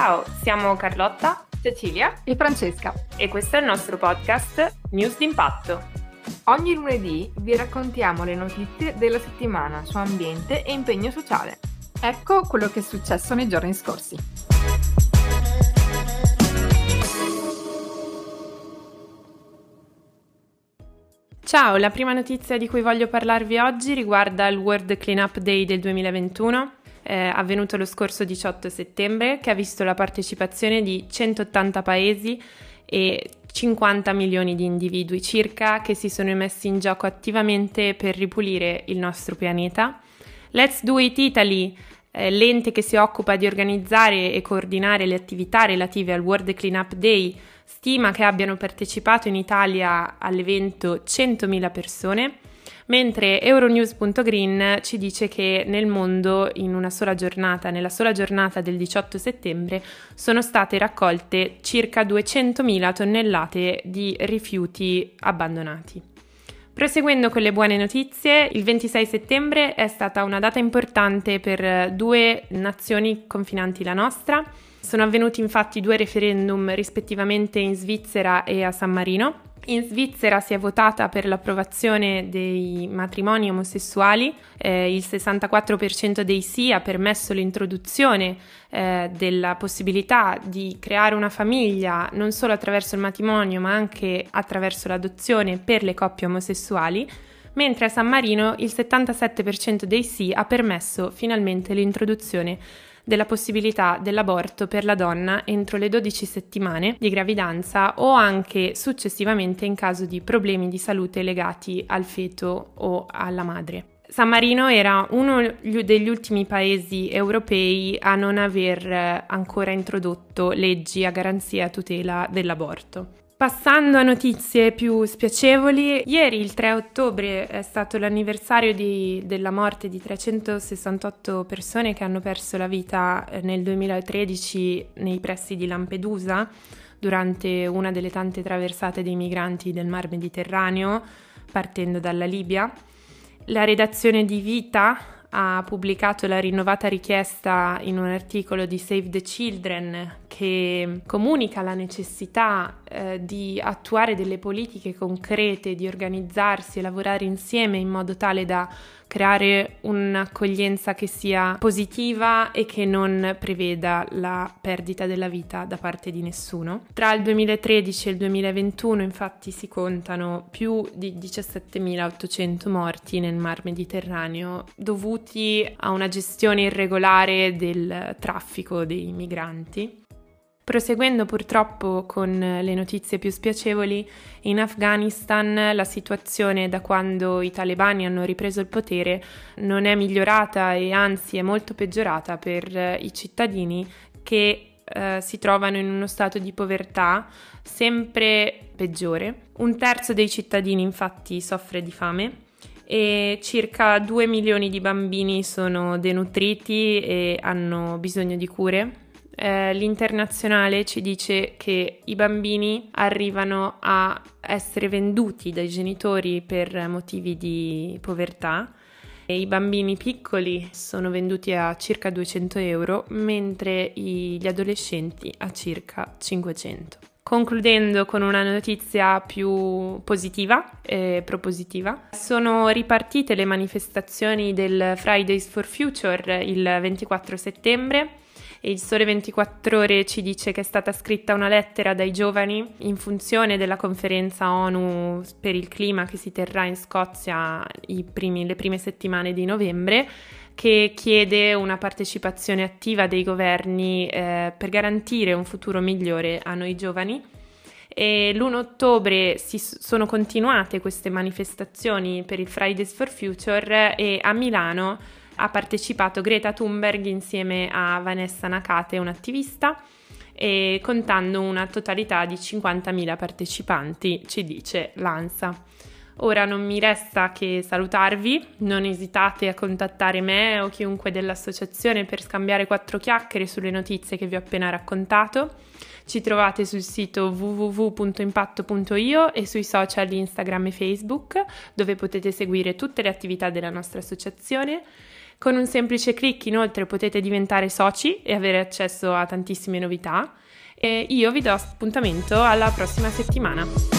Ciao, siamo Carlotta, Cecilia e Francesca e questo è il nostro podcast News d'impatto. Ogni lunedì vi raccontiamo le notizie della settimana su ambiente e impegno sociale. Ecco quello che è successo nei giorni scorsi. Ciao, la prima notizia di cui voglio parlarvi oggi riguarda il World Cleanup Day del 2021, eh, avvenuto lo scorso 18 settembre, che ha visto la partecipazione di 180 paesi e 50 milioni di individui circa che si sono messi in gioco attivamente per ripulire il nostro pianeta. Let's Do It Italy, eh, l'ente che si occupa di organizzare e coordinare le attività relative al World Cleanup Day, stima che abbiano partecipato in Italia all'evento 100.000 persone, mentre Euronews.green ci dice che nel mondo in una sola giornata, nella sola giornata del 18 settembre, sono state raccolte circa 200.000 tonnellate di rifiuti abbandonati. Proseguendo con le buone notizie, il 26 settembre è stata una data importante per due nazioni confinanti la nostra. Sono avvenuti infatti due referendum rispettivamente in Svizzera e a San Marino. In Svizzera si è votata per l'approvazione dei matrimoni omosessuali, eh, il 64% dei sì ha permesso l'introduzione eh, della possibilità di creare una famiglia non solo attraverso il matrimonio ma anche attraverso l'adozione per le coppie omosessuali, mentre a San Marino il 77% dei sì ha permesso finalmente l'introduzione della possibilità dell'aborto per la donna entro le 12 settimane di gravidanza o anche successivamente in caso di problemi di salute legati al feto o alla madre. San Marino era uno degli ultimi paesi europei a non aver ancora introdotto leggi a garanzia e tutela dell'aborto. Passando a notizie più spiacevoli, ieri il 3 ottobre è stato l'anniversario di, della morte di 368 persone che hanno perso la vita eh, nel 2013 nei pressi di Lampedusa durante una delle tante traversate dei migranti del Mar Mediterraneo partendo dalla Libia. La redazione di Vita ha pubblicato la rinnovata richiesta in un articolo di Save the Children che comunica la necessità eh, di attuare delle politiche concrete, di organizzarsi e lavorare insieme in modo tale da creare un'accoglienza che sia positiva e che non preveda la perdita della vita da parte di nessuno. Tra il 2013 e il 2021 infatti si contano più di 17.800 morti nel Mar Mediterraneo dovuti a una gestione irregolare del traffico dei migranti. Proseguendo purtroppo con le notizie più spiacevoli, in Afghanistan la situazione da quando i talebani hanno ripreso il potere non è migliorata e anzi è molto peggiorata per i cittadini che eh, si trovano in uno stato di povertà sempre peggiore. Un terzo dei cittadini infatti soffre di fame e circa 2 milioni di bambini sono denutriti e hanno bisogno di cure eh, l'internazionale ci dice che i bambini arrivano a essere venduti dai genitori per motivi di povertà. E I bambini piccoli sono venduti a circa 200 euro, mentre gli adolescenti a circa 500. Concludendo con una notizia più positiva e propositiva, sono ripartite le manifestazioni del Fridays for Future il 24 settembre e il Sole 24 Ore ci dice che è stata scritta una lettera dai giovani in funzione della conferenza ONU per il clima che si terrà in Scozia primi, le prime settimane di novembre che chiede una partecipazione attiva dei governi eh, per garantire un futuro migliore a noi giovani. E l'1 ottobre si sono continuate queste manifestazioni per il Fridays for Future e a Milano ha partecipato Greta Thunberg insieme a Vanessa Nakate, un'attivista, e contando una totalità di 50.000 partecipanti, ci dice l'ANSA. Ora non mi resta che salutarvi, non esitate a contattare me o chiunque dell'associazione per scambiare quattro chiacchiere sulle notizie che vi ho appena raccontato. Ci trovate sul sito www.impatto.io e sui social Instagram e Facebook, dove potete seguire tutte le attività della nostra associazione Con un semplice clic inoltre potete diventare soci e avere accesso a tantissime novità e io vi do appuntamento alla prossima settimana.